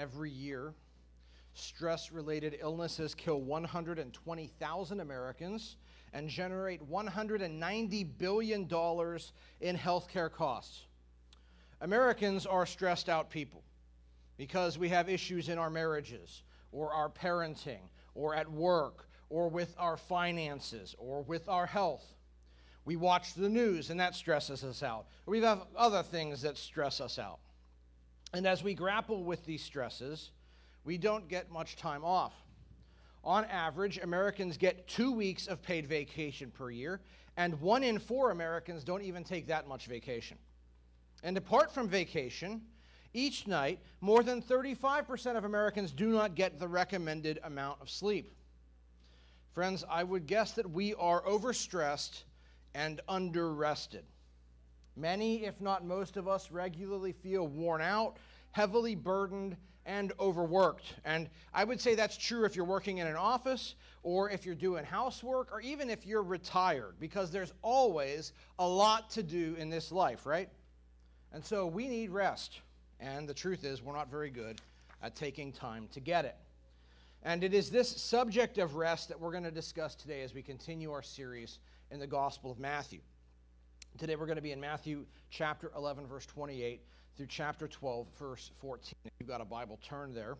every year. Stress related illnesses kill 120,000 Americans and generate $190 billion in healthcare costs. Americans are stressed out people because we have issues in our marriages, or our parenting, or at work, or with our finances, or with our health. We watch the news and that stresses us out. We have other things that stress us out. And as we grapple with these stresses, we don't get much time off. On average, Americans get two weeks of paid vacation per year, and one in four Americans don't even take that much vacation. And apart from vacation, each night, more than 35% of Americans do not get the recommended amount of sleep. Friends, I would guess that we are overstressed and underrested. Many, if not most of us, regularly feel worn out, heavily burdened, and overworked. And I would say that's true if you're working in an office or if you're doing housework or even if you're retired, because there's always a lot to do in this life, right? And so we need rest. And the truth is, we're not very good at taking time to get it. And it is this subject of rest that we're going to discuss today as we continue our series in the Gospel of Matthew. Today we're going to be in Matthew chapter 11, verse 28 through chapter 12, verse 14. If you've got a Bible, turn there.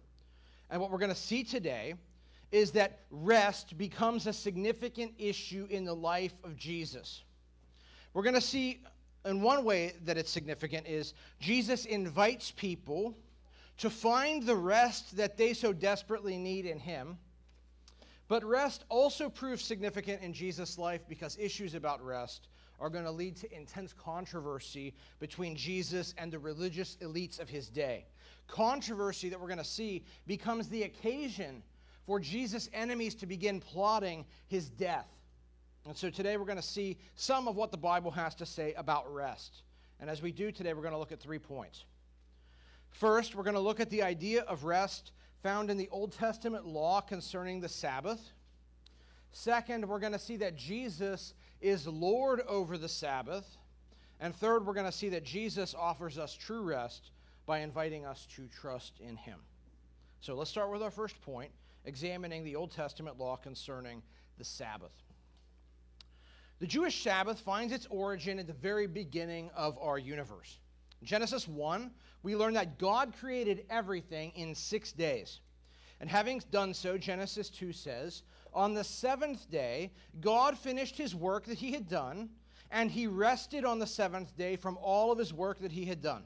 And what we're going to see today is that rest becomes a significant issue in the life of Jesus. We're going to see, in one way that it's significant, is Jesus invites people to find the rest that they so desperately need in Him. But rest also proves significant in Jesus' life because issues about rest are going to lead to intense controversy between Jesus and the religious elites of his day. Controversy that we're going to see becomes the occasion for Jesus' enemies to begin plotting his death. And so today we're going to see some of what the Bible has to say about rest. And as we do today, we're going to look at three points. First, we're going to look at the idea of rest found in the Old Testament law concerning the Sabbath. Second, we're going to see that Jesus is Lord over the Sabbath. And third, we're going to see that Jesus offers us true rest by inviting us to trust in him. So let's start with our first point, examining the Old Testament law concerning the Sabbath. The Jewish Sabbath finds its origin at the very beginning of our universe. Genesis 1, we learn that God created everything in six days. And having done so, Genesis 2 says, on the seventh day, God finished his work that he had done, and he rested on the seventh day from all of his work that he had done.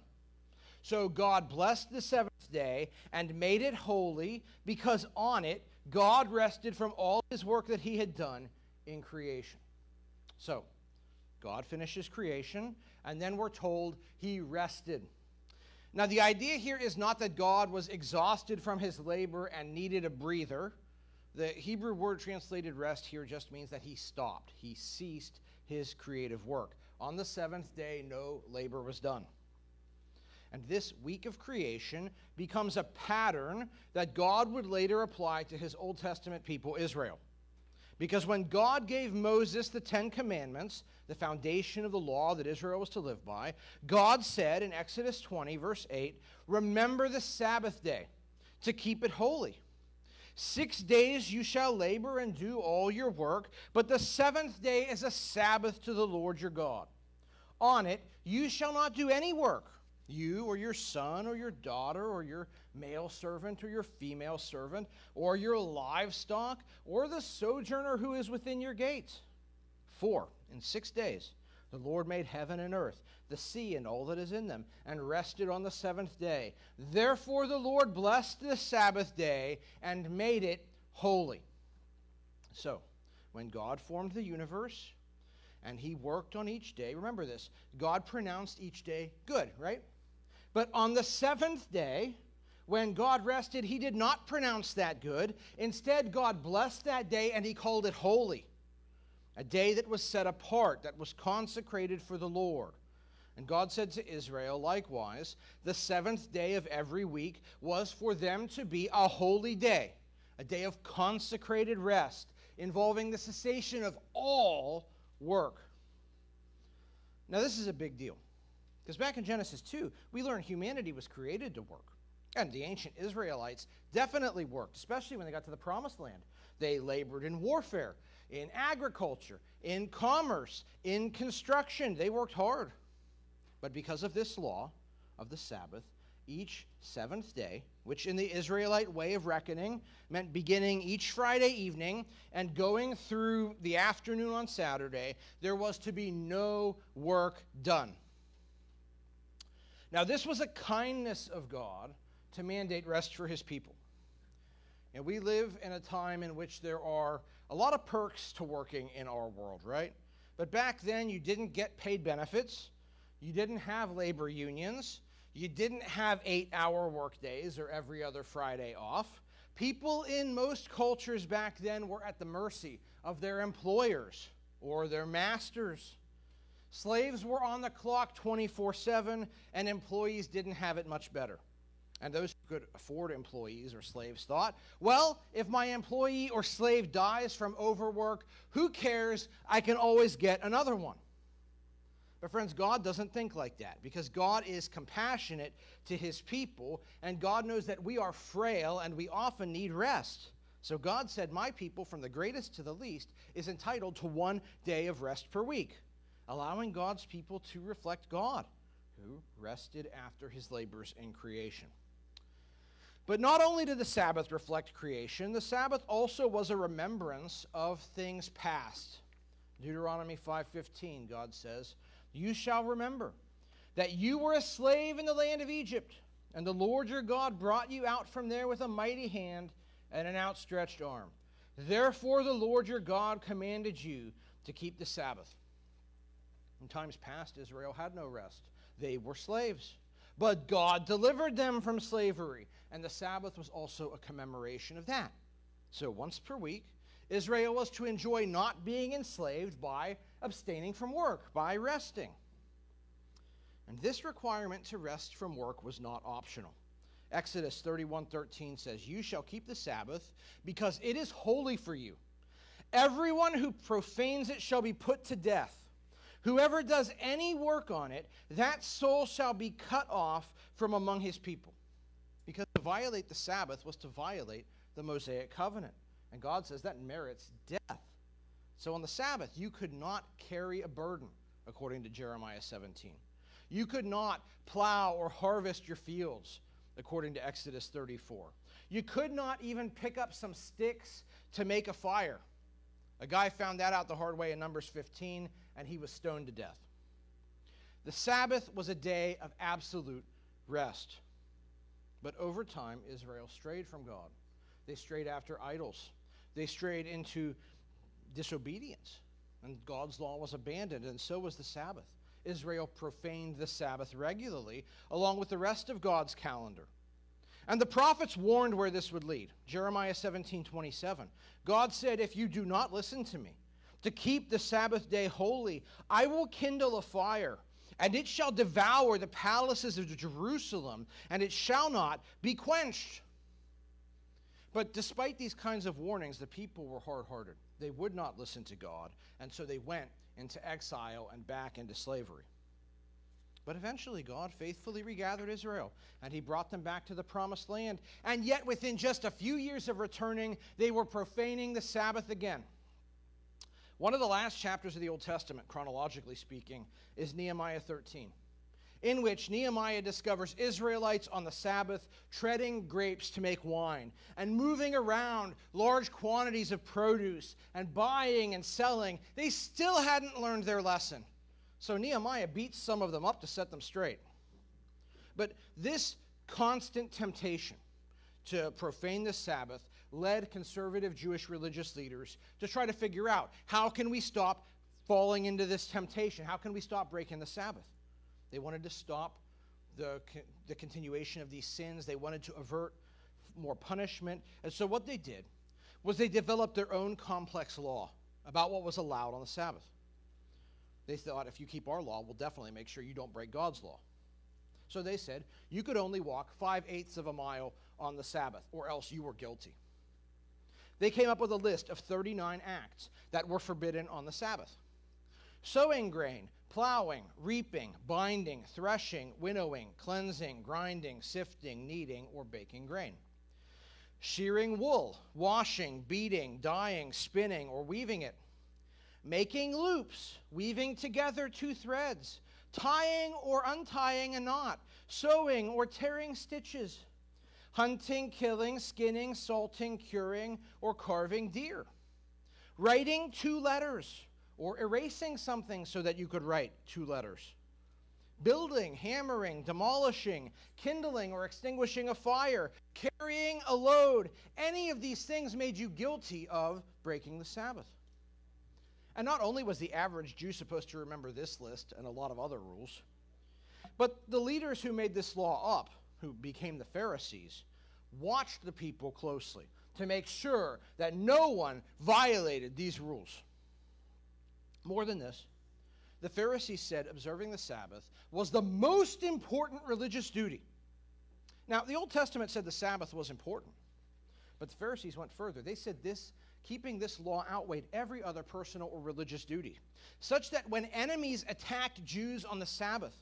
So God blessed the seventh day and made it holy because on it God rested from all his work that he had done in creation. So God finishes creation, and then we're told he rested. Now, the idea here is not that God was exhausted from his labor and needed a breather. The Hebrew word translated rest here just means that he stopped. He ceased his creative work. On the seventh day, no labor was done. And this week of creation becomes a pattern that God would later apply to his Old Testament people, Israel. Because when God gave Moses the Ten Commandments, the foundation of the law that Israel was to live by, God said in Exodus 20, verse 8, Remember the Sabbath day to keep it holy. Six days you shall labor and do all your work, but the seventh day is a Sabbath to the Lord your God. On it you shall not do any work, you or your son or your daughter or your male servant or your female servant or your livestock or the sojourner who is within your gates. For, in six days the Lord made heaven and earth the sea and all that is in them, and rested on the seventh day. Therefore the Lord blessed the Sabbath day and made it holy. So, when God formed the universe and he worked on each day, remember this, God pronounced each day good, right? But on the seventh day, when God rested, he did not pronounce that good. Instead, God blessed that day and he called it holy. A day that was set apart, that was consecrated for the Lord. And God said to Israel, likewise, the seventh day of every week was for them to be a holy day, a day of consecrated rest, involving the cessation of all work. Now, this is a big deal. Because back in Genesis 2, we learn humanity was created to work. And the ancient Israelites definitely worked, especially when they got to the promised land. They labored in warfare, in agriculture, in commerce, in construction. They worked hard. But because of this law of the Sabbath, each seventh day, which in the Israelite way of reckoning meant beginning each Friday evening and going through the afternoon on Saturday, there was to be no work done. Now, this was a kindness of God to mandate rest for his people. And we live in a time in which there are a lot of perks to working in our world, right? But back then, you didn't get paid benefits, you didn't have labor unions, you didn't have eight hour workdays or every other Friday off. People in most cultures back then were at the mercy of their employers or their masters. Slaves were on the clock 24 7, and employees didn't have it much better. And those could afford employees or slaves thought, well, if my employee or slave dies from overwork, who cares? I can always get another one. But, friends, God doesn't think like that because God is compassionate to his people, and God knows that we are frail and we often need rest. So, God said, My people, from the greatest to the least, is entitled to one day of rest per week, allowing God's people to reflect God, who rested after his labors in creation. But not only did the Sabbath reflect creation, the Sabbath also was a remembrance of things past. Deuteronomy 5:15 God says, "You shall remember that you were a slave in the land of Egypt, and the Lord your God brought you out from there with a mighty hand and an outstretched arm. Therefore the Lord your God commanded you to keep the Sabbath." In times past Israel had no rest. They were slaves. But God delivered them from slavery, and the Sabbath was also a commemoration of that. So once per week, Israel was to enjoy not being enslaved by abstaining from work, by resting. And this requirement to rest from work was not optional. Exodus 31:13 says, "You shall keep the Sabbath because it is holy for you. Everyone who profanes it shall be put to death." Whoever does any work on it, that soul shall be cut off from among his people. Because to violate the Sabbath was to violate the Mosaic covenant. And God says that merits death. So on the Sabbath, you could not carry a burden, according to Jeremiah 17. You could not plow or harvest your fields, according to Exodus 34. You could not even pick up some sticks to make a fire. A guy found that out the hard way in Numbers 15 and he was stoned to death. The Sabbath was a day of absolute rest. But over time, Israel strayed from God. They strayed after idols. They strayed into disobedience. And God's law was abandoned, and so was the Sabbath. Israel profaned the Sabbath regularly, along with the rest of God's calendar. And the prophets warned where this would lead. Jeremiah 17 27. God said, If you do not listen to me, to keep the Sabbath day holy, I will kindle a fire, and it shall devour the palaces of Jerusalem, and it shall not be quenched. But despite these kinds of warnings, the people were hard hearted. They would not listen to God, and so they went into exile and back into slavery. But eventually, God faithfully regathered Israel, and he brought them back to the promised land. And yet, within just a few years of returning, they were profaning the Sabbath again. One of the last chapters of the Old Testament, chronologically speaking, is Nehemiah 13, in which Nehemiah discovers Israelites on the Sabbath treading grapes to make wine and moving around large quantities of produce and buying and selling. They still hadn't learned their lesson. So Nehemiah beats some of them up to set them straight. But this constant temptation to profane the Sabbath led conservative Jewish religious leaders to try to figure out how can we stop falling into this temptation? How can we stop breaking the Sabbath? They wanted to stop the, the continuation of these sins. They wanted to avert more punishment. And so what they did was they developed their own complex law about what was allowed on the Sabbath. They thought if you keep our law, we'll definitely make sure you don't break God's law. So they said you could only walk five eighths of a mile on the Sabbath, or else you were guilty. They came up with a list of 39 acts that were forbidden on the Sabbath sowing grain, plowing, reaping, binding, threshing, winnowing, cleansing, grinding, sifting, kneading, or baking grain. Shearing wool, washing, beating, dyeing, spinning, or weaving it. Making loops, weaving together two threads, tying or untying a knot, sewing or tearing stitches, hunting, killing, skinning, salting, curing, or carving deer. Writing two letters or erasing something so that you could write two letters. Building, hammering, demolishing, kindling or extinguishing a fire, carrying a load, any of these things made you guilty of breaking the Sabbath. And not only was the average Jew supposed to remember this list and a lot of other rules, but the leaders who made this law up, who became the Pharisees, watched the people closely to make sure that no one violated these rules. More than this, the Pharisees said observing the Sabbath was the most important religious duty. Now, the Old Testament said the Sabbath was important, but the Pharisees went further. They said this keeping this law outweighed every other personal or religious duty, such that when enemies attacked Jews on the Sabbath,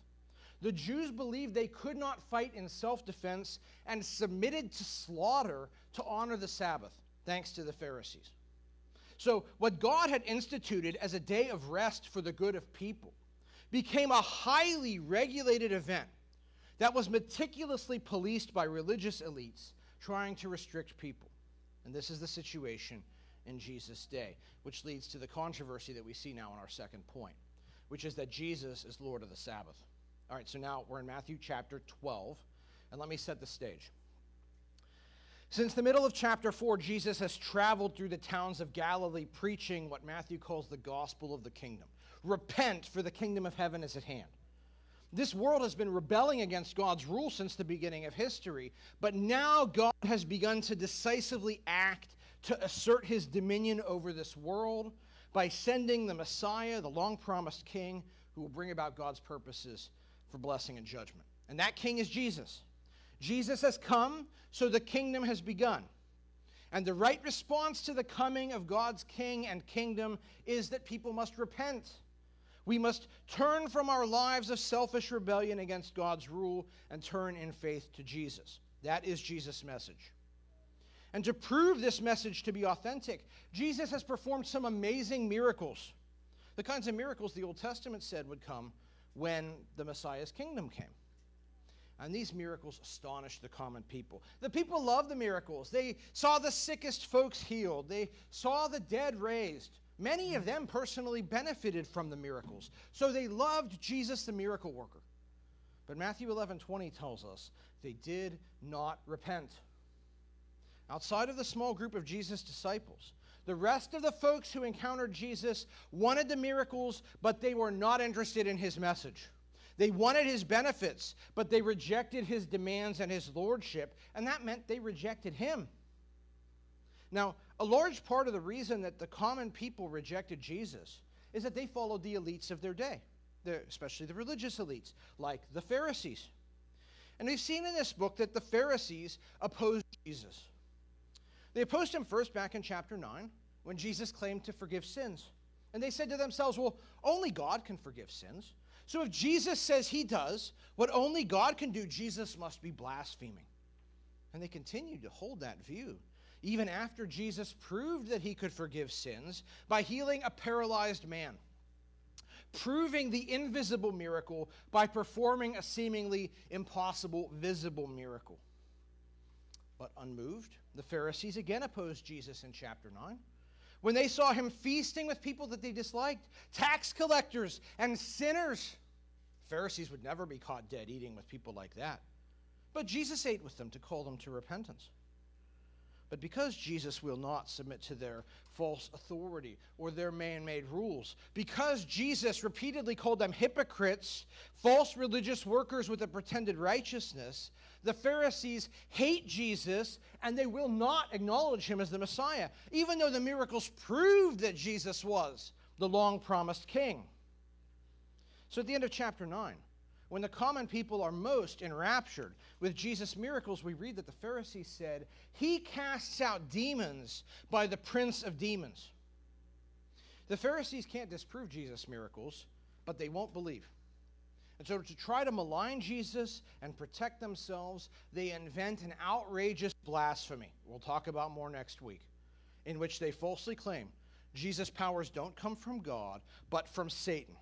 the Jews believed they could not fight in self defense and submitted to slaughter to honor the Sabbath, thanks to the Pharisees. So, what God had instituted as a day of rest for the good of people became a highly regulated event that was meticulously policed by religious elites trying to restrict people. And this is the situation in Jesus' day, which leads to the controversy that we see now in our second point, which is that Jesus is Lord of the Sabbath. All right, so now we're in Matthew chapter 12, and let me set the stage. Since the middle of chapter 4, Jesus has traveled through the towns of Galilee preaching what Matthew calls the gospel of the kingdom. Repent, for the kingdom of heaven is at hand. This world has been rebelling against God's rule since the beginning of history, but now God has begun to decisively act to assert his dominion over this world by sending the Messiah, the long promised king, who will bring about God's purposes for blessing and judgment. And that king is Jesus. Jesus has come, so the kingdom has begun. And the right response to the coming of God's king and kingdom is that people must repent. We must turn from our lives of selfish rebellion against God's rule and turn in faith to Jesus. That is Jesus' message. And to prove this message to be authentic, Jesus has performed some amazing miracles. The kinds of miracles the Old Testament said would come when the Messiah's kingdom came. And these miracles astonished the common people. The people loved the miracles. They saw the sickest folks healed, they saw the dead raised. Many of them personally benefited from the miracles. So they loved Jesus, the miracle worker. But Matthew 11 20 tells us they did not repent. Outside of the small group of Jesus' disciples, the rest of the folks who encountered Jesus wanted the miracles, but they were not interested in his message. They wanted his benefits, but they rejected his demands and his lordship, and that meant they rejected him. Now, a large part of the reason that the common people rejected Jesus is that they followed the elites of their day, especially the religious elites, like the Pharisees. And we've seen in this book that the Pharisees opposed Jesus. They opposed him first back in chapter 9 when Jesus claimed to forgive sins. And they said to themselves, well, only God can forgive sins. So if Jesus says he does what only God can do, Jesus must be blaspheming. And they continued to hold that view, even after Jesus proved that he could forgive sins by healing a paralyzed man, proving the invisible miracle by performing a seemingly impossible visible miracle. But unmoved, the Pharisees again opposed Jesus in chapter 9 when they saw him feasting with people that they disliked, tax collectors and sinners. Pharisees would never be caught dead eating with people like that. But Jesus ate with them to call them to repentance. But because Jesus will not submit to their false authority or their man made rules, because Jesus repeatedly called them hypocrites, false religious workers with a pretended righteousness, the Pharisees hate Jesus and they will not acknowledge him as the Messiah, even though the miracles proved that Jesus was the long promised king. So at the end of chapter 9, when the common people are most enraptured with Jesus' miracles, we read that the Pharisees said, He casts out demons by the prince of demons. The Pharisees can't disprove Jesus' miracles but they won't believe. And so, to try to malign Jesus and protect themselves, they invent an outrageous blasphemy. We'll talk about more next week, in which they falsely claim Jesus' powers don't come from God, but from Satan.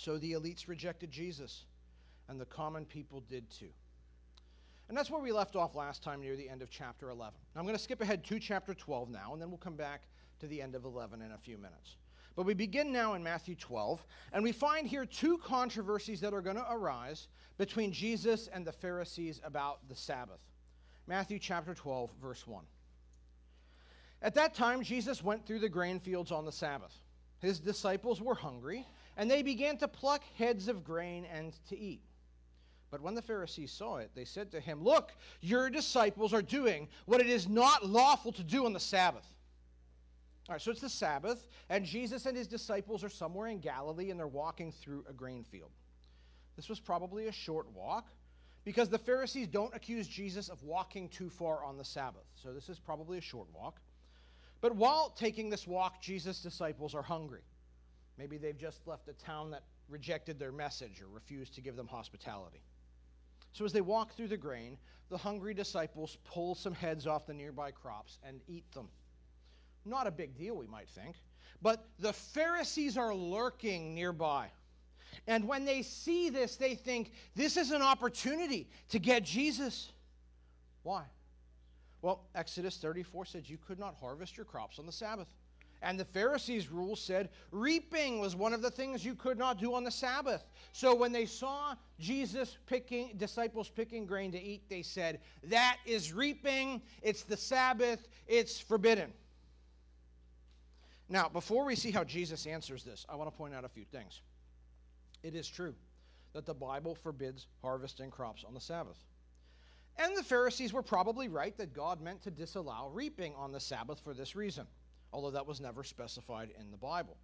So the elites rejected Jesus, and the common people did too. And that's where we left off last time near the end of chapter 11. Now, I'm going to skip ahead to chapter 12 now, and then we'll come back to the end of 11 in a few minutes. But we begin now in Matthew 12, and we find here two controversies that are going to arise between Jesus and the Pharisees about the Sabbath. Matthew chapter 12, verse 1. At that time, Jesus went through the grain fields on the Sabbath. His disciples were hungry, and they began to pluck heads of grain and to eat. But when the Pharisees saw it, they said to him, Look, your disciples are doing what it is not lawful to do on the Sabbath. All right, so it's the Sabbath, and Jesus and his disciples are somewhere in Galilee, and they're walking through a grain field. This was probably a short walk because the Pharisees don't accuse Jesus of walking too far on the Sabbath. So this is probably a short walk. But while taking this walk, Jesus' disciples are hungry. Maybe they've just left a town that rejected their message or refused to give them hospitality. So as they walk through the grain, the hungry disciples pull some heads off the nearby crops and eat them. Not a big deal, we might think. But the Pharisees are lurking nearby. And when they see this, they think this is an opportunity to get Jesus. Why? Well, Exodus 34 said you could not harvest your crops on the Sabbath. And the Pharisees' rule said reaping was one of the things you could not do on the Sabbath. So when they saw Jesus picking, disciples picking grain to eat, they said, That is reaping. It's the Sabbath. It's forbidden. Now, before we see how Jesus answers this, I want to point out a few things. It is true that the Bible forbids harvesting crops on the Sabbath. And the Pharisees were probably right that God meant to disallow reaping on the Sabbath for this reason, although that was never specified in the Bible.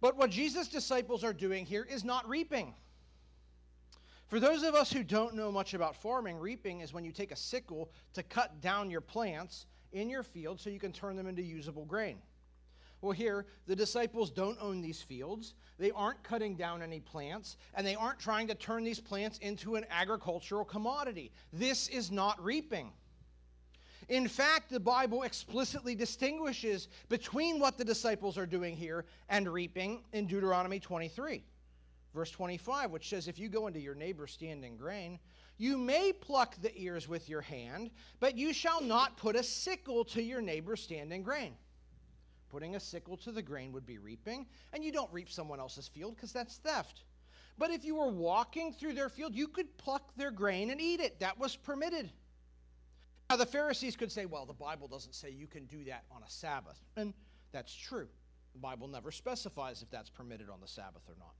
But what Jesus' disciples are doing here is not reaping. For those of us who don't know much about farming, reaping is when you take a sickle to cut down your plants in your field so you can turn them into usable grain. Well, here, the disciples don't own these fields. They aren't cutting down any plants, and they aren't trying to turn these plants into an agricultural commodity. This is not reaping. In fact, the Bible explicitly distinguishes between what the disciples are doing here and reaping in Deuteronomy 23, verse 25, which says, If you go into your neighbor's standing grain, you may pluck the ears with your hand, but you shall not put a sickle to your neighbor's standing grain. Putting a sickle to the grain would be reaping, and you don't reap someone else's field because that's theft. But if you were walking through their field, you could pluck their grain and eat it. That was permitted. Now, the Pharisees could say, well, the Bible doesn't say you can do that on a Sabbath. And that's true. The Bible never specifies if that's permitted on the Sabbath or not.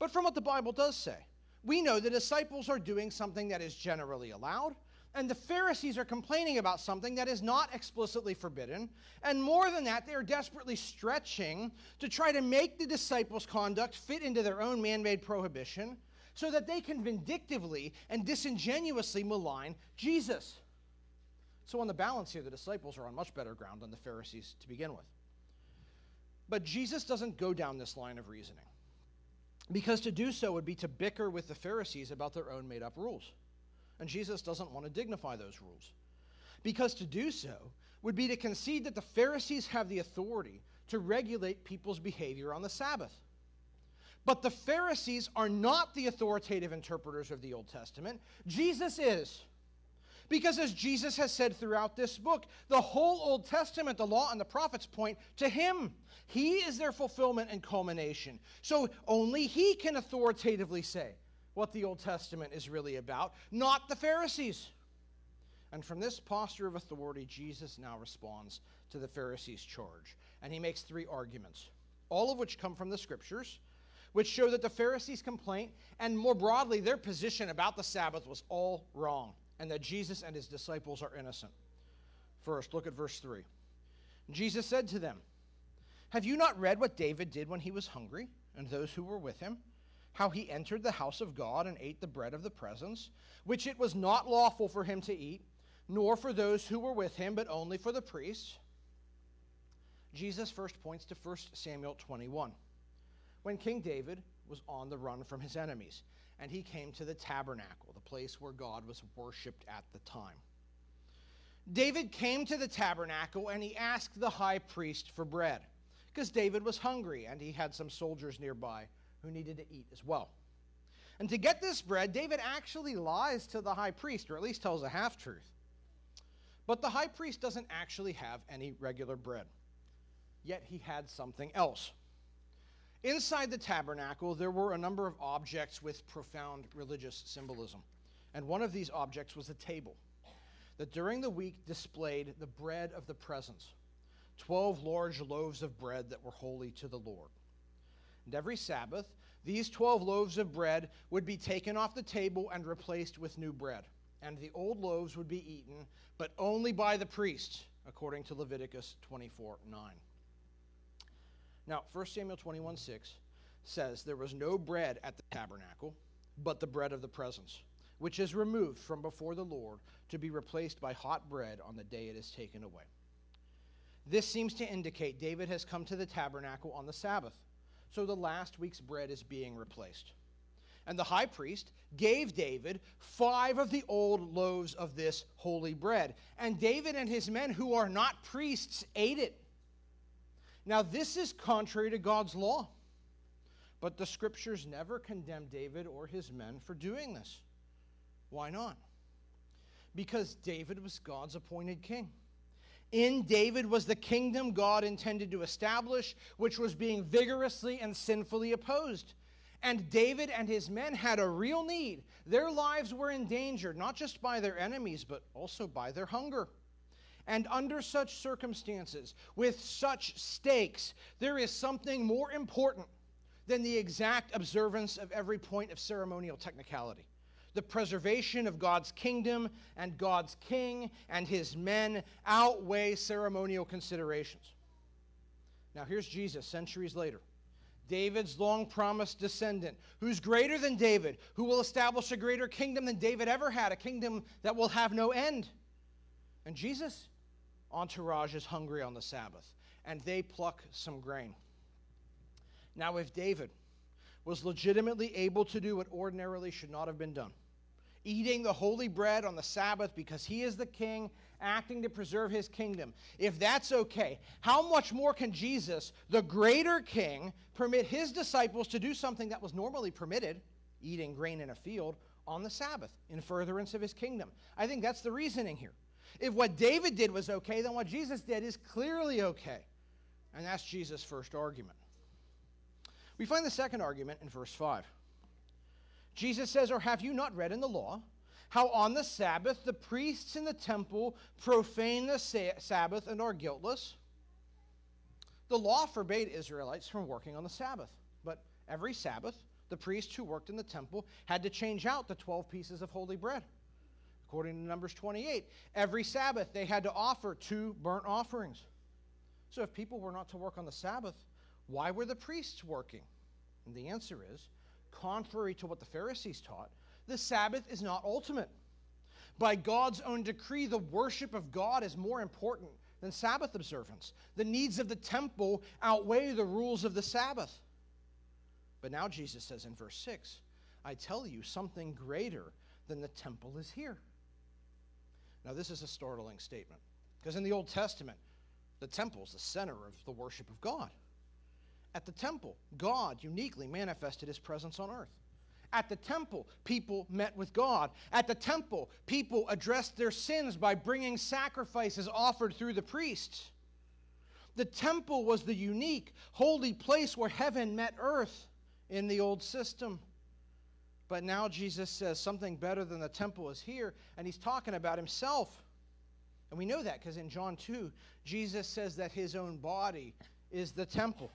But from what the Bible does say, we know the disciples are doing something that is generally allowed and the Pharisees are complaining about something that is not explicitly forbidden. And more than that, they are desperately stretching to try to make the disciples' conduct fit into their own man made prohibition so that they can vindictively and disingenuously malign Jesus. So, on the balance here, the disciples are on much better ground than the Pharisees to begin with. But Jesus doesn't go down this line of reasoning because to do so would be to bicker with the Pharisees about their own made up rules. And Jesus doesn't want to dignify those rules. Because to do so would be to concede that the Pharisees have the authority to regulate people's behavior on the Sabbath. But the Pharisees are not the authoritative interpreters of the Old Testament. Jesus is. Because as Jesus has said throughout this book, the whole Old Testament, the law and the prophets point to him. He is their fulfillment and culmination. So only he can authoritatively say, what the Old Testament is really about, not the Pharisees. And from this posture of authority, Jesus now responds to the Pharisees' charge. And he makes three arguments, all of which come from the scriptures, which show that the Pharisees' complaint, and more broadly, their position about the Sabbath, was all wrong, and that Jesus and his disciples are innocent. First, look at verse 3. Jesus said to them, Have you not read what David did when he was hungry, and those who were with him? how he entered the house of God and ate the bread of the presence, which it was not lawful for him to eat, nor for those who were with him, but only for the priests. Jesus first points to 1 Samuel 21, when King David was on the run from his enemies, and he came to the tabernacle, the place where God was worshiped at the time. David came to the tabernacle and he asked the high priest for bread because David was hungry and he had some soldiers nearby who needed to eat as well. And to get this bread, David actually lies to the high priest, or at least tells a half truth. But the high priest doesn't actually have any regular bread, yet he had something else. Inside the tabernacle, there were a number of objects with profound religious symbolism. And one of these objects was a table that during the week displayed the bread of the presence 12 large loaves of bread that were holy to the Lord. And every Sabbath, these 12 loaves of bread would be taken off the table and replaced with new bread. And the old loaves would be eaten, but only by the priest, according to Leviticus 24 9. Now, 1 Samuel 21 6 says, There was no bread at the tabernacle, but the bread of the presence, which is removed from before the Lord to be replaced by hot bread on the day it is taken away. This seems to indicate David has come to the tabernacle on the Sabbath, so the last week's bread is being replaced. And the high priest gave David five of the old loaves of this holy bread. And David and his men, who are not priests, ate it. Now, this is contrary to God's law. But the scriptures never condemn David or his men for doing this. Why not? Because David was God's appointed king. In David was the kingdom God intended to establish, which was being vigorously and sinfully opposed. And David and his men had a real need. Their lives were endangered, not just by their enemies, but also by their hunger. And under such circumstances, with such stakes, there is something more important than the exact observance of every point of ceremonial technicality the preservation of God's kingdom and God's king and his men outweigh ceremonial considerations. Now, here's Jesus centuries later. David's long promised descendant, who's greater than David, who will establish a greater kingdom than David ever had, a kingdom that will have no end. And Jesus' entourage is hungry on the Sabbath, and they pluck some grain. Now, if David was legitimately able to do what ordinarily should not have been done, eating the holy bread on the Sabbath because he is the king, acting to preserve his kingdom. If that's okay, how much more can Jesus, the greater king, permit his disciples to do something that was normally permitted, eating grain in a field, on the Sabbath in furtherance of his kingdom? I think that's the reasoning here. If what David did was okay, then what Jesus did is clearly okay. And that's Jesus' first argument. We find the second argument in verse 5. Jesus says, Or have you not read in the law how on the Sabbath the priests in the temple profane the sa- Sabbath and are guiltless? The law forbade Israelites from working on the Sabbath, but every Sabbath, the priests who worked in the temple had to change out the 12 pieces of holy bread. According to Numbers 28, every Sabbath they had to offer two burnt offerings. So if people were not to work on the Sabbath, why were the priests working? And the answer is contrary to what the Pharisees taught, the Sabbath is not ultimate. By God's own decree, the worship of God is more important than Sabbath observance. The needs of the temple outweigh the rules of the Sabbath. But now Jesus says in verse 6 I tell you, something greater than the temple is here. Now, this is a startling statement because in the Old Testament, the temple is the center of the worship of God. At the temple, God uniquely manifested his presence on earth. At the temple, people met with God. At the temple, people addressed their sins by bringing sacrifices offered through the priests. The temple was the unique, holy place where heaven met earth in the old system. But now Jesus says something better than the temple is here, and he's talking about himself. And we know that because in John 2, Jesus says that his own body is the temple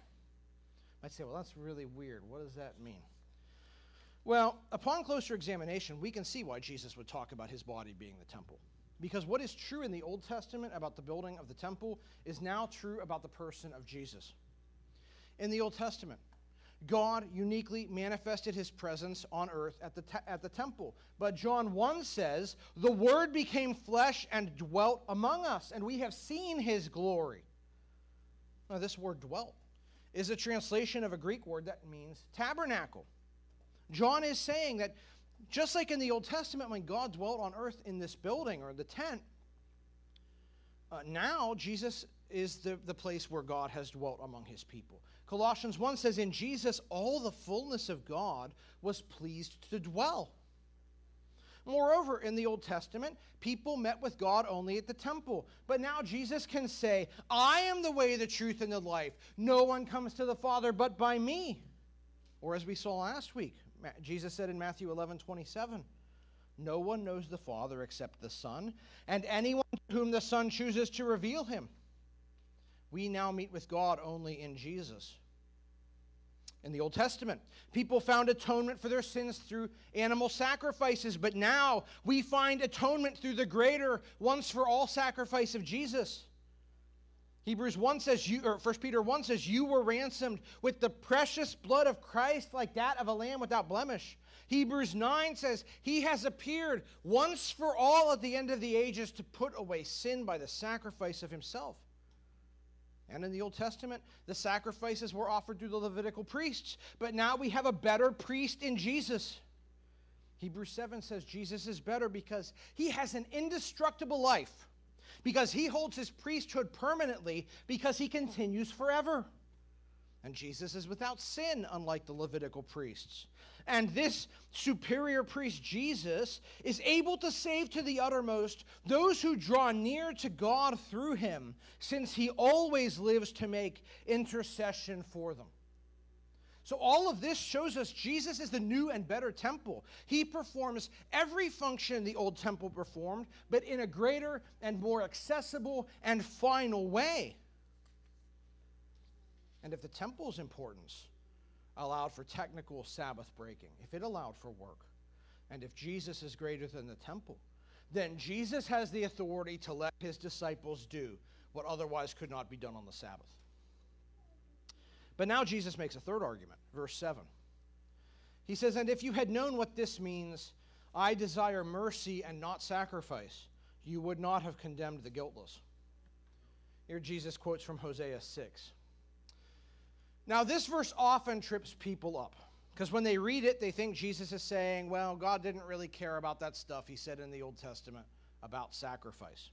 might say, well, that's really weird. What does that mean? Well, upon closer examination, we can see why Jesus would talk about his body being the temple. Because what is true in the Old Testament about the building of the temple is now true about the person of Jesus. In the Old Testament, God uniquely manifested his presence on earth at the, te- at the temple. But John 1 says, The Word became flesh and dwelt among us, and we have seen his glory. Now, this word dwelt is a translation of a Greek word that means tabernacle. John is saying that just like in the Old Testament, when God dwelt on earth in this building or the tent, uh, now Jesus is the, the place where God has dwelt among his people. Colossians 1 says, In Jesus, all the fullness of God was pleased to dwell. Moreover, in the Old Testament, people met with God only at the temple. But now Jesus can say, I am the way, the truth, and the life. No one comes to the Father but by me. Or as we saw last week, Jesus said in Matthew 11 27, No one knows the Father except the Son, and anyone to whom the Son chooses to reveal him. We now meet with God only in Jesus. In the Old Testament, people found atonement for their sins through animal sacrifices, but now we find atonement through the greater, once for all sacrifice of Jesus. Hebrews 1 says you or 1 Peter 1 says you were ransomed with the precious blood of Christ like that of a lamb without blemish. Hebrews 9 says he has appeared once for all at the end of the ages to put away sin by the sacrifice of himself. And in the Old Testament, the sacrifices were offered through the Levitical priests, but now we have a better priest in Jesus. Hebrews 7 says Jesus is better because he has an indestructible life because he holds his priesthood permanently because he continues forever. And Jesus is without sin, unlike the Levitical priests. And this superior priest, Jesus, is able to save to the uttermost those who draw near to God through him, since he always lives to make intercession for them. So, all of this shows us Jesus is the new and better temple. He performs every function the old temple performed, but in a greater and more accessible and final way. And if the temple's importance allowed for technical Sabbath breaking, if it allowed for work, and if Jesus is greater than the temple, then Jesus has the authority to let his disciples do what otherwise could not be done on the Sabbath. But now Jesus makes a third argument, verse 7. He says, And if you had known what this means, I desire mercy and not sacrifice, you would not have condemned the guiltless. Here Jesus quotes from Hosea 6. Now, this verse often trips people up because when they read it, they think Jesus is saying, Well, God didn't really care about that stuff he said in the Old Testament about sacrifice.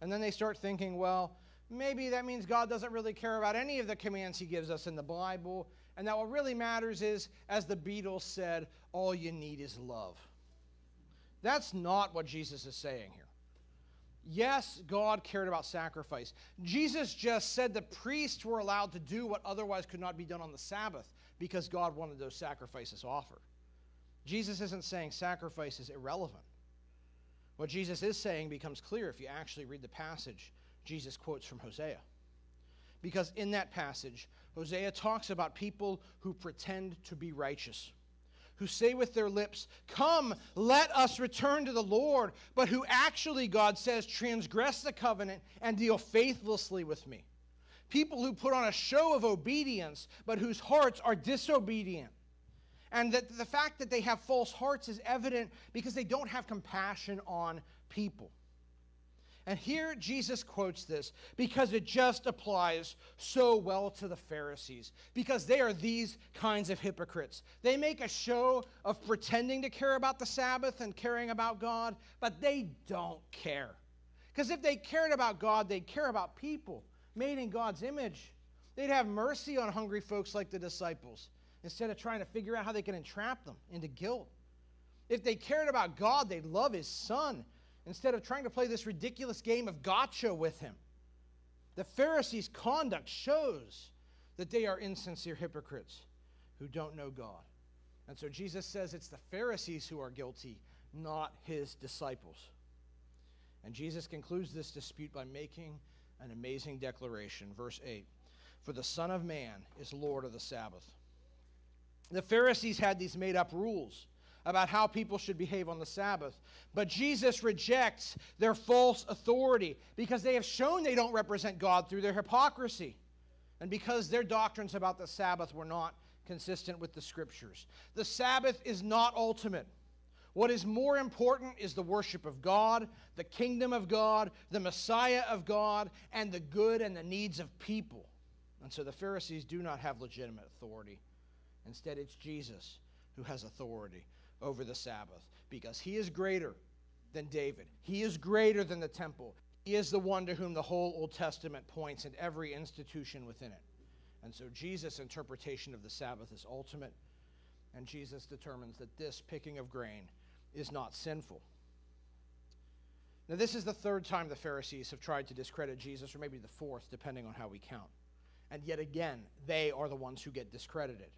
And then they start thinking, Well, maybe that means God doesn't really care about any of the commands he gives us in the Bible, and that what really matters is, as the Beatles said, all you need is love. That's not what Jesus is saying here. Yes, God cared about sacrifice. Jesus just said the priests were allowed to do what otherwise could not be done on the Sabbath because God wanted those sacrifices offered. Jesus isn't saying sacrifice is irrelevant. What Jesus is saying becomes clear if you actually read the passage Jesus quotes from Hosea. Because in that passage, Hosea talks about people who pretend to be righteous, who say with their lips, Come, let us return to the Lord, but who actually, God says, transgress the covenant and deal faithlessly with me. People who put on a show of obedience, but whose hearts are disobedient. And that the fact that they have false hearts is evident because they don't have compassion on people. And here Jesus quotes this because it just applies so well to the Pharisees, because they are these kinds of hypocrites. They make a show of pretending to care about the Sabbath and caring about God, but they don't care. Because if they cared about God, they'd care about people made in God's image. They'd have mercy on hungry folks like the disciples instead of trying to figure out how they can entrap them into guilt. If they cared about God, they'd love his son instead of trying to play this ridiculous game of gotcha with him. The Pharisees' conduct shows that they are insincere hypocrites who don't know God. And so Jesus says it's the Pharisees who are guilty, not his disciples. And Jesus concludes this dispute by making an amazing declaration. Verse 8 For the Son of Man is Lord of the Sabbath. The Pharisees had these made up rules about how people should behave on the Sabbath. But Jesus rejects their false authority because they have shown they don't represent God through their hypocrisy and because their doctrines about the Sabbath were not consistent with the Scriptures. The Sabbath is not ultimate. What is more important is the worship of God, the kingdom of God, the Messiah of God, and the good and the needs of people. And so the Pharisees do not have legitimate authority. Instead, it's Jesus who has authority over the Sabbath because he is greater than David. He is greater than the temple. He is the one to whom the whole Old Testament points and every institution within it. And so Jesus' interpretation of the Sabbath is ultimate, and Jesus determines that this picking of grain is not sinful. Now, this is the third time the Pharisees have tried to discredit Jesus, or maybe the fourth, depending on how we count. And yet again, they are the ones who get discredited.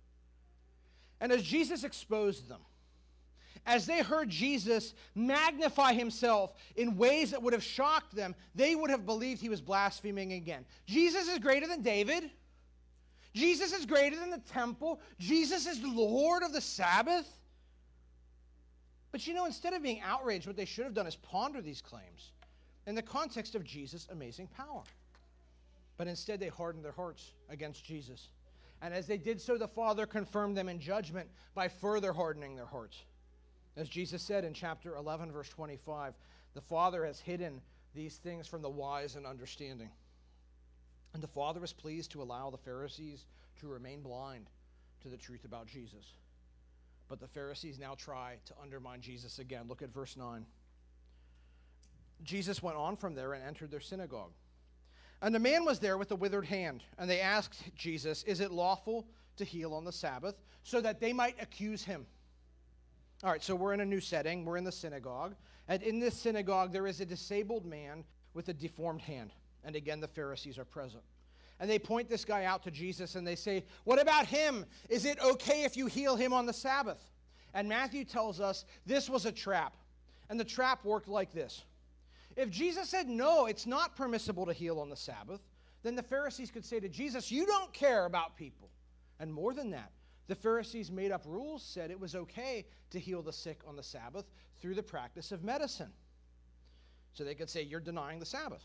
And as Jesus exposed them, as they heard Jesus magnify himself in ways that would have shocked them, they would have believed he was blaspheming again. Jesus is greater than David. Jesus is greater than the temple. Jesus is Lord of the Sabbath. But you know, instead of being outraged, what they should have done is ponder these claims in the context of Jesus' amazing power. But instead, they hardened their hearts against Jesus. And as they did so, the Father confirmed them in judgment by further hardening their hearts. As Jesus said in chapter 11, verse 25, the Father has hidden these things from the wise and understanding. And the Father was pleased to allow the Pharisees to remain blind to the truth about Jesus. But the Pharisees now try to undermine Jesus again. Look at verse 9. Jesus went on from there and entered their synagogue. And a man was there with a withered hand. And they asked Jesus, Is it lawful to heal on the Sabbath? So that they might accuse him. All right, so we're in a new setting. We're in the synagogue. And in this synagogue, there is a disabled man with a deformed hand. And again, the Pharisees are present. And they point this guy out to Jesus and they say, What about him? Is it okay if you heal him on the Sabbath? And Matthew tells us this was a trap. And the trap worked like this If Jesus said, No, it's not permissible to heal on the Sabbath, then the Pharisees could say to Jesus, You don't care about people. And more than that, the Pharisees made up rules, said it was okay to heal the sick on the Sabbath through the practice of medicine. So they could say, You're denying the Sabbath.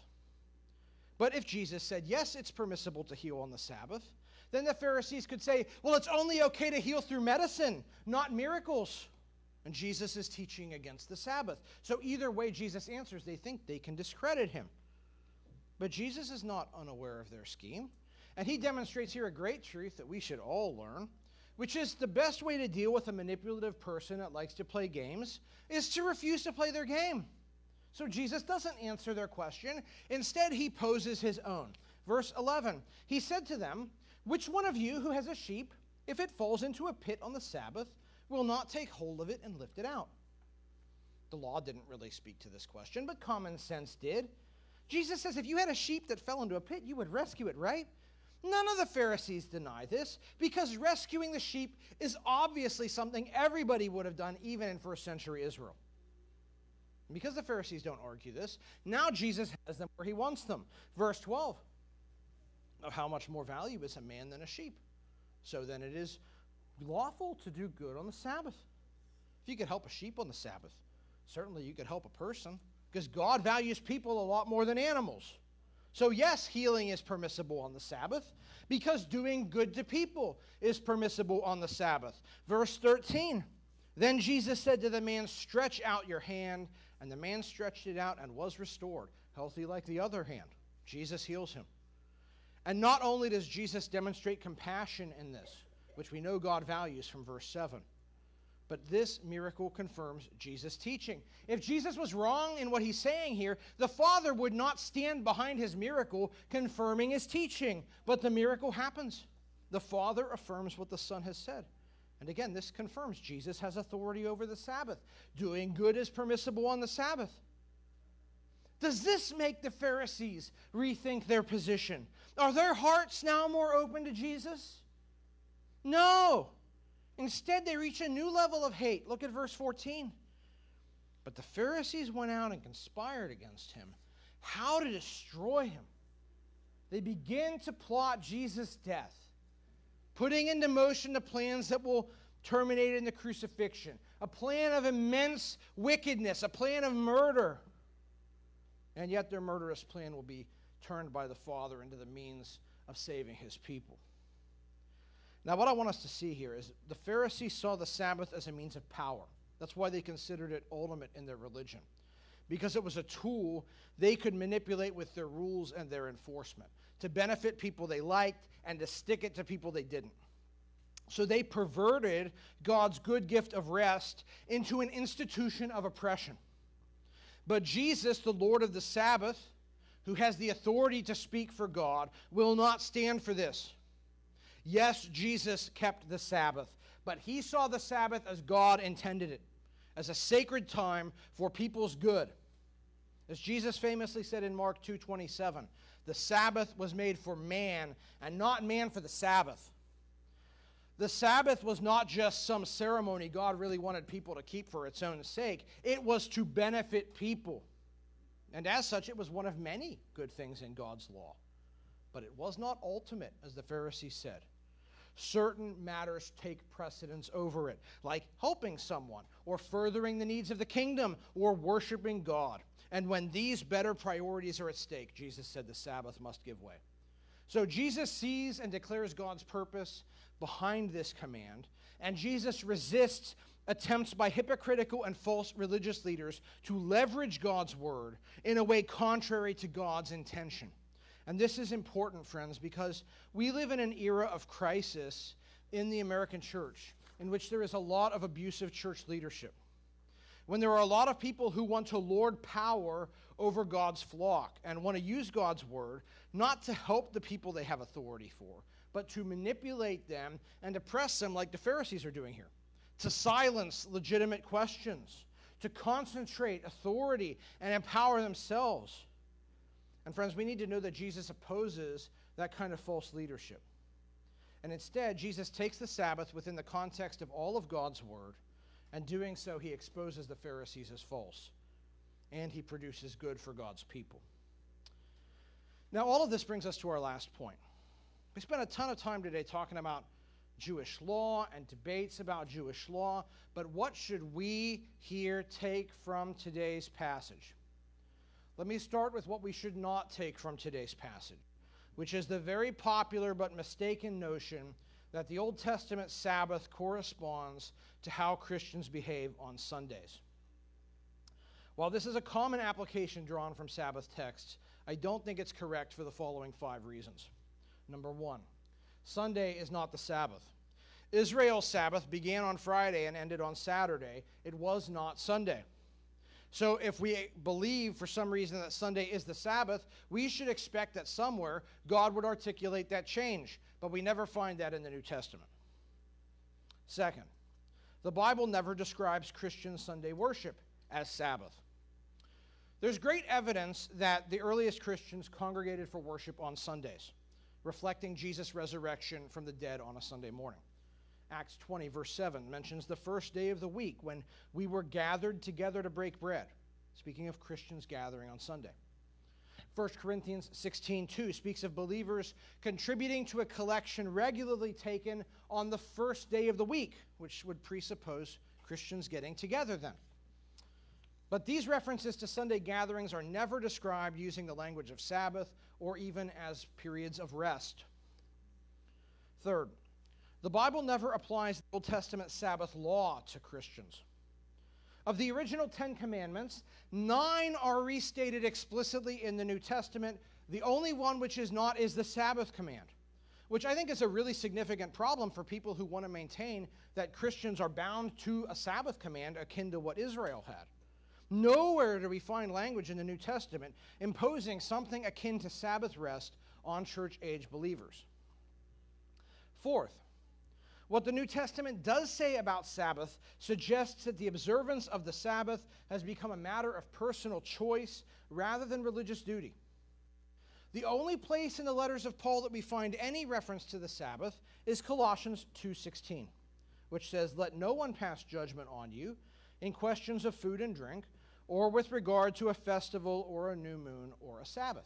But if Jesus said, Yes, it's permissible to heal on the Sabbath, then the Pharisees could say, Well, it's only okay to heal through medicine, not miracles. And Jesus is teaching against the Sabbath. So either way Jesus answers, they think they can discredit him. But Jesus is not unaware of their scheme. And he demonstrates here a great truth that we should all learn which is the best way to deal with a manipulative person that likes to play games, is to refuse to play their game. So Jesus doesn't answer their question. Instead, he poses his own. Verse 11 He said to them, Which one of you who has a sheep, if it falls into a pit on the Sabbath, will not take hold of it and lift it out? The law didn't really speak to this question, but common sense did. Jesus says if you had a sheep that fell into a pit, you would rescue it, right? None of the Pharisees deny this because rescuing the sheep is obviously something everybody would have done even in first century Israel. because the Pharisees don't argue this, now Jesus has them where he wants them. Verse 12 of how much more value is a man than a sheep. So then it is lawful to do good on the Sabbath. If you could help a sheep on the Sabbath, certainly you could help a person because God values people a lot more than animals. So, yes, healing is permissible on the Sabbath because doing good to people is permissible on the Sabbath. Verse 13 Then Jesus said to the man, Stretch out your hand. And the man stretched it out and was restored, healthy like the other hand. Jesus heals him. And not only does Jesus demonstrate compassion in this, which we know God values from verse 7, but this miracle confirms Jesus' teaching. If Jesus was wrong in what he's saying here, the Father would not stand behind his miracle confirming his teaching. But the miracle happens. The Father affirms what the Son has said. And again, this confirms Jesus has authority over the Sabbath. Doing good is permissible on the Sabbath. Does this make the Pharisees rethink their position? Are their hearts now more open to Jesus? No. Instead, they reach a new level of hate. Look at verse 14. But the Pharisees went out and conspired against him, how to destroy him. They begin to plot Jesus' death, putting into motion the plans that will terminate in the crucifixion a plan of immense wickedness, a plan of murder. And yet, their murderous plan will be turned by the Father into the means of saving his people. Now, what I want us to see here is the Pharisees saw the Sabbath as a means of power. That's why they considered it ultimate in their religion, because it was a tool they could manipulate with their rules and their enforcement. to benefit people they liked and to stick it to people they didn't. So they perverted God's good gift of rest into an institution of oppression. But Jesus, the Lord of the Sabbath, who has the authority to speak for God, will not stand for this. Yes, Jesus kept the Sabbath, but he saw the Sabbath as God intended it, as a sacred time for people's good. As Jesus famously said in Mark 2:27, the Sabbath was made for man and not man for the Sabbath. The Sabbath was not just some ceremony God really wanted people to keep for its own sake, it was to benefit people. And as such, it was one of many good things in God's law. But it was not ultimate, as the Pharisees said. Certain matters take precedence over it, like helping someone, or furthering the needs of the kingdom, or worshiping God. And when these better priorities are at stake, Jesus said the Sabbath must give way. So Jesus sees and declares God's purpose behind this command, and Jesus resists attempts by hypocritical and false religious leaders to leverage God's word in a way contrary to God's intention. And this is important, friends, because we live in an era of crisis in the American church in which there is a lot of abusive church leadership. When there are a lot of people who want to lord power over God's flock and want to use God's word not to help the people they have authority for, but to manipulate them and oppress them like the Pharisees are doing here, to silence legitimate questions, to concentrate authority and empower themselves. And friends, we need to know that Jesus opposes that kind of false leadership. And instead, Jesus takes the Sabbath within the context of all of God's word, and doing so, he exposes the Pharisees as false, and he produces good for God's people. Now, all of this brings us to our last point. We spent a ton of time today talking about Jewish law and debates about Jewish law, but what should we here take from today's passage? Let me start with what we should not take from today's passage, which is the very popular but mistaken notion that the Old Testament Sabbath corresponds to how Christians behave on Sundays. While this is a common application drawn from Sabbath texts, I don't think it's correct for the following five reasons. Number one, Sunday is not the Sabbath. Israel's Sabbath began on Friday and ended on Saturday. It was not Sunday. So, if we believe for some reason that Sunday is the Sabbath, we should expect that somewhere God would articulate that change. But we never find that in the New Testament. Second, the Bible never describes Christian Sunday worship as Sabbath. There's great evidence that the earliest Christians congregated for worship on Sundays reflecting Jesus' resurrection from the dead on a Sunday morning. Acts 20, verse 7, mentions the first day of the week when we were gathered together to break bread, speaking of Christians gathering on Sunday. 1 Corinthians 16, 2 speaks of believers contributing to a collection regularly taken on the first day of the week, which would presuppose Christians getting together then. But these references to Sunday gatherings are never described using the language of Sabbath or even as periods of rest. Third, the Bible never applies the Old Testament Sabbath law to Christians. Of the original Ten Commandments, nine are restated explicitly in the New Testament. The only one which is not is the Sabbath command, which I think is a really significant problem for people who want to maintain that Christians are bound to a Sabbath command akin to what Israel had. Nowhere do we find language in the New Testament imposing something akin to Sabbath rest on church age believers. Fourth, what the New Testament does say about Sabbath suggests that the observance of the Sabbath has become a matter of personal choice rather than religious duty. The only place in the letters of Paul that we find any reference to the Sabbath is Colossians 2:16, which says, "Let no one pass judgment on you in questions of food and drink, or with regard to a festival or a new moon or a Sabbath.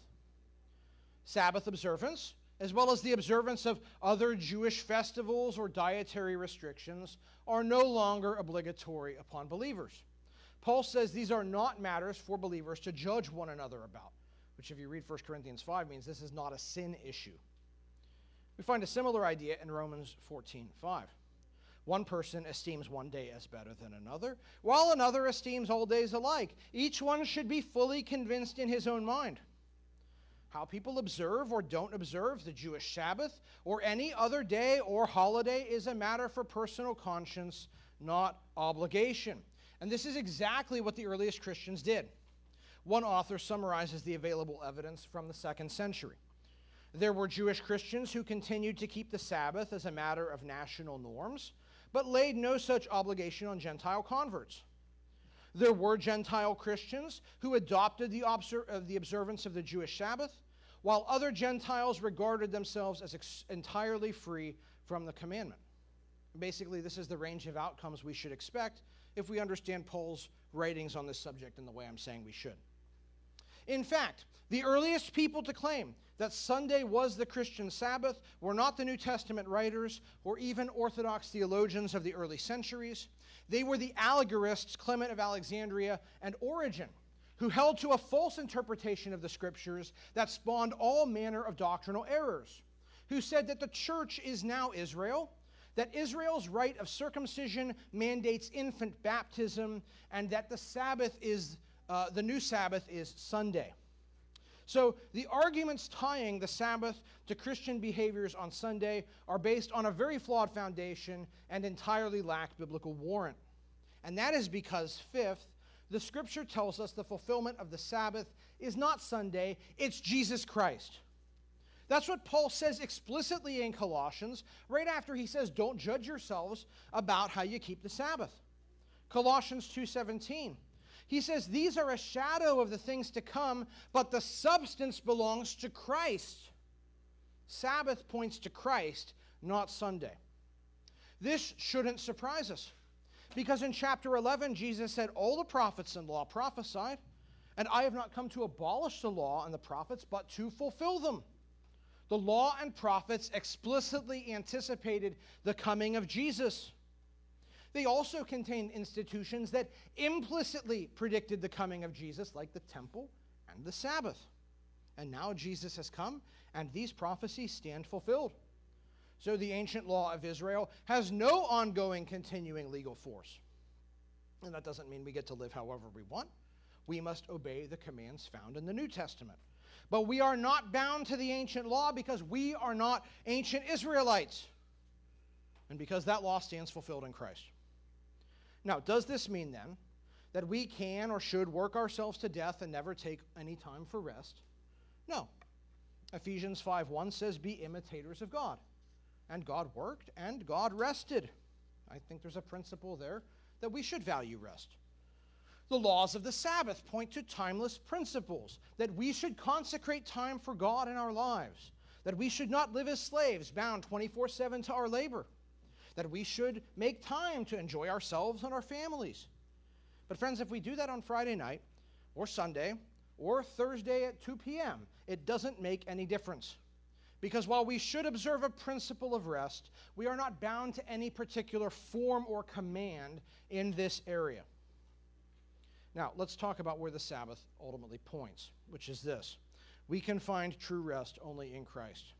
Sabbath observance, as well as the observance of other Jewish festivals or dietary restrictions, are no longer obligatory upon believers. Paul says these are not matters for believers to judge one another about, which, if you read 1 Corinthians 5, means this is not a sin issue. We find a similar idea in Romans 14 5. One person esteems one day as better than another, while another esteems all days alike. Each one should be fully convinced in his own mind. How people observe or don't observe the Jewish Sabbath or any other day or holiday is a matter for personal conscience, not obligation. And this is exactly what the earliest Christians did. One author summarizes the available evidence from the second century. There were Jewish Christians who continued to keep the Sabbath as a matter of national norms, but laid no such obligation on Gentile converts. There were Gentile Christians who adopted the, obser- uh, the observance of the Jewish Sabbath, while other Gentiles regarded themselves as ex- entirely free from the commandment. Basically, this is the range of outcomes we should expect if we understand Paul's writings on this subject in the way I'm saying we should. In fact, the earliest people to claim that Sunday was the Christian Sabbath were not the New Testament writers or even Orthodox theologians of the early centuries. They were the allegorists Clement of Alexandria and Origen, who held to a false interpretation of the scriptures that spawned all manner of doctrinal errors, who said that the church is now Israel, that Israel's rite of circumcision mandates infant baptism, and that the Sabbath is uh, the new Sabbath is Sunday. So the arguments tying the Sabbath to Christian behaviors on Sunday are based on a very flawed foundation and entirely lack biblical warrant. And that is because, fifth, the scripture tells us the fulfillment of the Sabbath is not Sunday, it's Jesus Christ. That's what Paul says explicitly in Colossians, right after he says, Don't judge yourselves about how you keep the Sabbath. Colossians 2:17. He says, These are a shadow of the things to come, but the substance belongs to Christ. Sabbath points to Christ, not Sunday. This shouldn't surprise us, because in chapter 11, Jesus said, All the prophets and law prophesied, and I have not come to abolish the law and the prophets, but to fulfill them. The law and prophets explicitly anticipated the coming of Jesus. They also contained institutions that implicitly predicted the coming of Jesus, like the temple and the Sabbath. And now Jesus has come, and these prophecies stand fulfilled. So the ancient law of Israel has no ongoing, continuing legal force. And that doesn't mean we get to live however we want. We must obey the commands found in the New Testament. But we are not bound to the ancient law because we are not ancient Israelites. And because that law stands fulfilled in Christ. Now, does this mean then that we can or should work ourselves to death and never take any time for rest? No. Ephesians 5:1 says, Be imitators of God. And God worked and God rested. I think there's a principle there that we should value rest. The laws of the Sabbath point to timeless principles that we should consecrate time for God in our lives, that we should not live as slaves bound 24 7 to our labor that we should make time to enjoy ourselves and our families. But, friends, if we do that on Friday night or Sunday or Thursday at 2 p.m., it doesn't make any difference. Because while we should observe a principle of rest, we are not bound to any particular form or command in this area. Now, let's talk about where the Sabbath ultimately points, which is this we can find true rest only in Christ.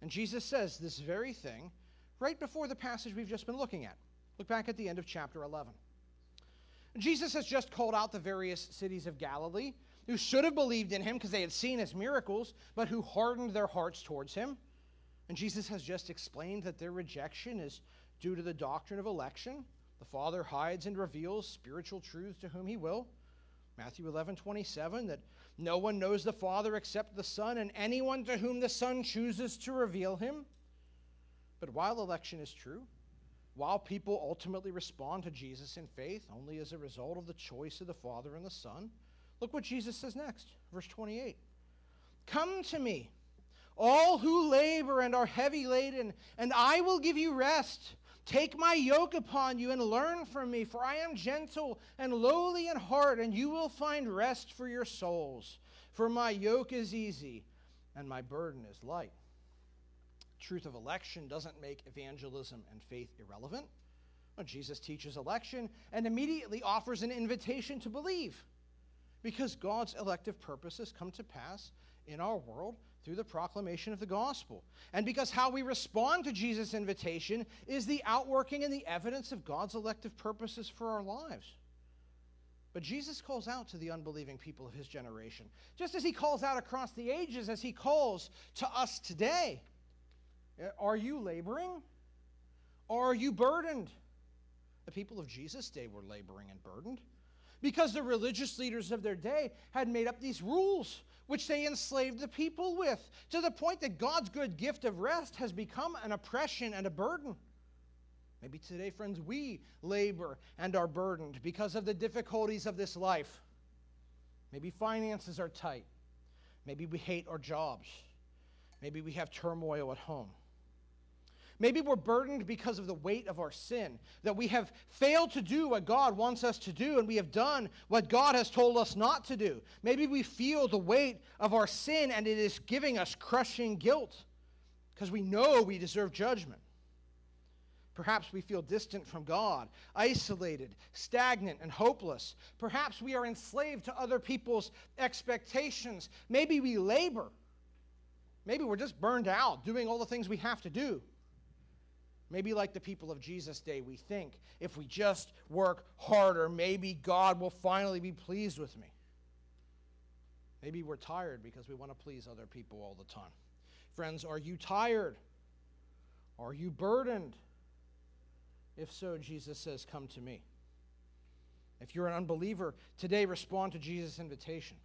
And Jesus says this very thing right before the passage we've just been looking at. Look back at the end of chapter 11. Jesus has just called out the various cities of Galilee who should have believed in him because they had seen his miracles, but who hardened their hearts towards him. And Jesus has just explained that their rejection is due to the doctrine of election. The Father hides and reveals spiritual truths to whom he will. Matthew 11, 27, that no one knows the Father except the Son, and anyone to whom the Son chooses to reveal him. But while election is true, while people ultimately respond to Jesus in faith only as a result of the choice of the Father and the Son, look what Jesus says next, verse 28. Come to me, all who labor and are heavy laden, and I will give you rest. Take my yoke upon you and learn from me, for I am gentle and lowly in heart, and you will find rest for your souls. For my yoke is easy and my burden is light truth of election doesn't make evangelism and faith irrelevant. Well, Jesus teaches election and immediately offers an invitation to believe because God's elective purposes come to pass in our world through the proclamation of the gospel. And because how we respond to Jesus' invitation is the outworking and the evidence of God's elective purposes for our lives. But Jesus calls out to the unbelieving people of his generation, just as he calls out across the ages, as he calls to us today. Are you laboring? Or are you burdened? The people of Jesus' day were laboring and burdened because the religious leaders of their day had made up these rules which they enslaved the people with to the point that God's good gift of rest has become an oppression and a burden. Maybe today, friends, we labor and are burdened because of the difficulties of this life. Maybe finances are tight. Maybe we hate our jobs. Maybe we have turmoil at home. Maybe we're burdened because of the weight of our sin, that we have failed to do what God wants us to do, and we have done what God has told us not to do. Maybe we feel the weight of our sin, and it is giving us crushing guilt because we know we deserve judgment. Perhaps we feel distant from God, isolated, stagnant, and hopeless. Perhaps we are enslaved to other people's expectations. Maybe we labor. Maybe we're just burned out doing all the things we have to do. Maybe, like the people of Jesus' day, we think if we just work harder, maybe God will finally be pleased with me. Maybe we're tired because we want to please other people all the time. Friends, are you tired? Are you burdened? If so, Jesus says, Come to me. If you're an unbeliever, today respond to Jesus' invitation.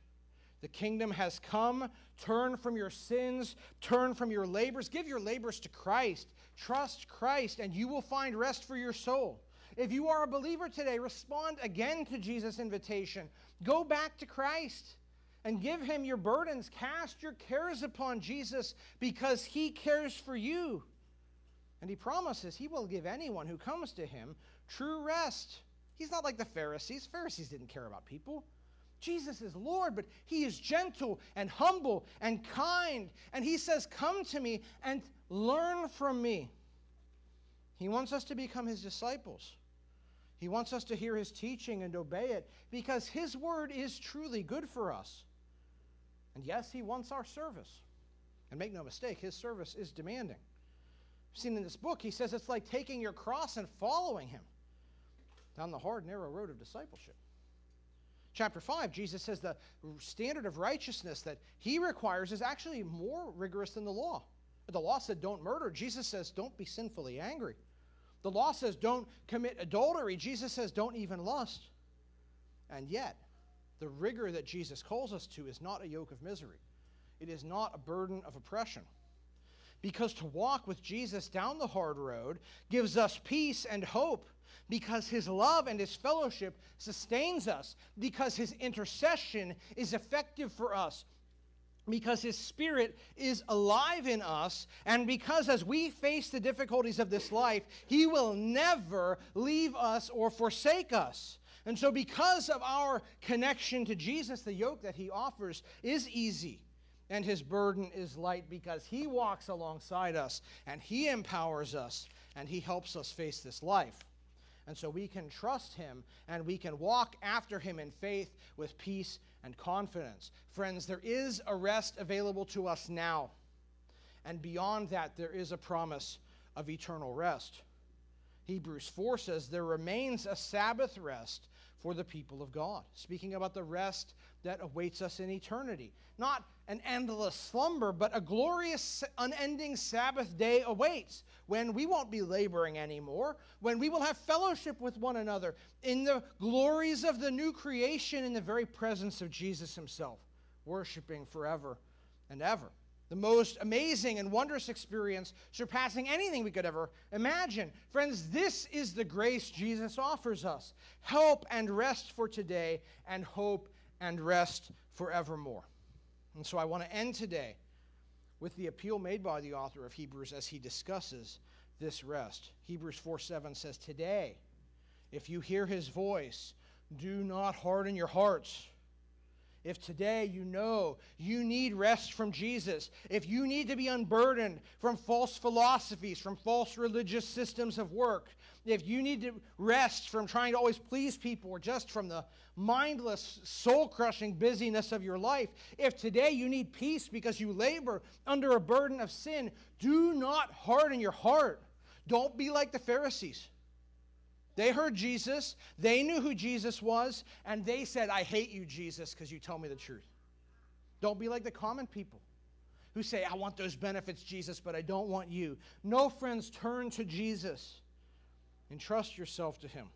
The kingdom has come. Turn from your sins, turn from your labors, give your labors to Christ. Trust Christ, and you will find rest for your soul. If you are a believer today, respond again to Jesus' invitation. Go back to Christ and give him your burdens. Cast your cares upon Jesus because he cares for you. And he promises he will give anyone who comes to him true rest. He's not like the Pharisees. Pharisees didn't care about people. Jesus is Lord, but he is gentle and humble and kind. And he says, Come to me and learn from me. He wants us to become his disciples. He wants us to hear his teaching and obey it because his word is truly good for us. And yes, he wants our service. And make no mistake, his service is demanding. Seen in this book, he says it's like taking your cross and following him down the hard, narrow road of discipleship. Chapter 5, Jesus says the standard of righteousness that he requires is actually more rigorous than the law. The law said, don't murder. Jesus says, don't be sinfully angry. The law says, don't commit adultery. Jesus says, don't even lust. And yet, the rigor that Jesus calls us to is not a yoke of misery, it is not a burden of oppression. Because to walk with Jesus down the hard road gives us peace and hope because his love and his fellowship sustains us, because his intercession is effective for us, because his spirit is alive in us, and because as we face the difficulties of this life, he will never leave us or forsake us. And so, because of our connection to Jesus, the yoke that he offers is easy and his burden is light because he walks alongside us and he empowers us and he helps us face this life. And so we can trust him and we can walk after him in faith with peace and confidence. Friends, there is a rest available to us now. And beyond that, there is a promise of eternal rest. Hebrews 4 says, There remains a Sabbath rest for the people of God, speaking about the rest that awaits us in eternity. Not an endless slumber, but a glorious, unending Sabbath day awaits when we won't be laboring anymore, when we will have fellowship with one another in the glories of the new creation in the very presence of Jesus Himself, worshiping forever and ever. The most amazing and wondrous experience, surpassing anything we could ever imagine. Friends, this is the grace Jesus offers us help and rest for today, and hope and rest forevermore. And so I want to end today with the appeal made by the author of Hebrews as he discusses this rest. Hebrews 4 7 says, Today, if you hear his voice, do not harden your hearts. If today you know you need rest from Jesus, if you need to be unburdened from false philosophies, from false religious systems of work, if you need to rest from trying to always please people or just from the mindless, soul crushing busyness of your life, if today you need peace because you labor under a burden of sin, do not harden your heart. Don't be like the Pharisees. They heard Jesus, they knew who Jesus was, and they said, I hate you, Jesus, because you tell me the truth. Don't be like the common people who say, I want those benefits, Jesus, but I don't want you. No, friends, turn to Jesus. Entrust yourself to him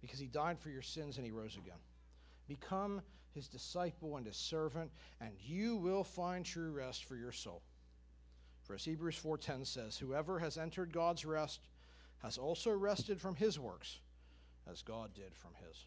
because he died for your sins and he rose again. Become his disciple and his servant, and you will find true rest for your soul. For as Hebrews 4:10 says, whoever has entered God's rest has also rested from his works as God did from his.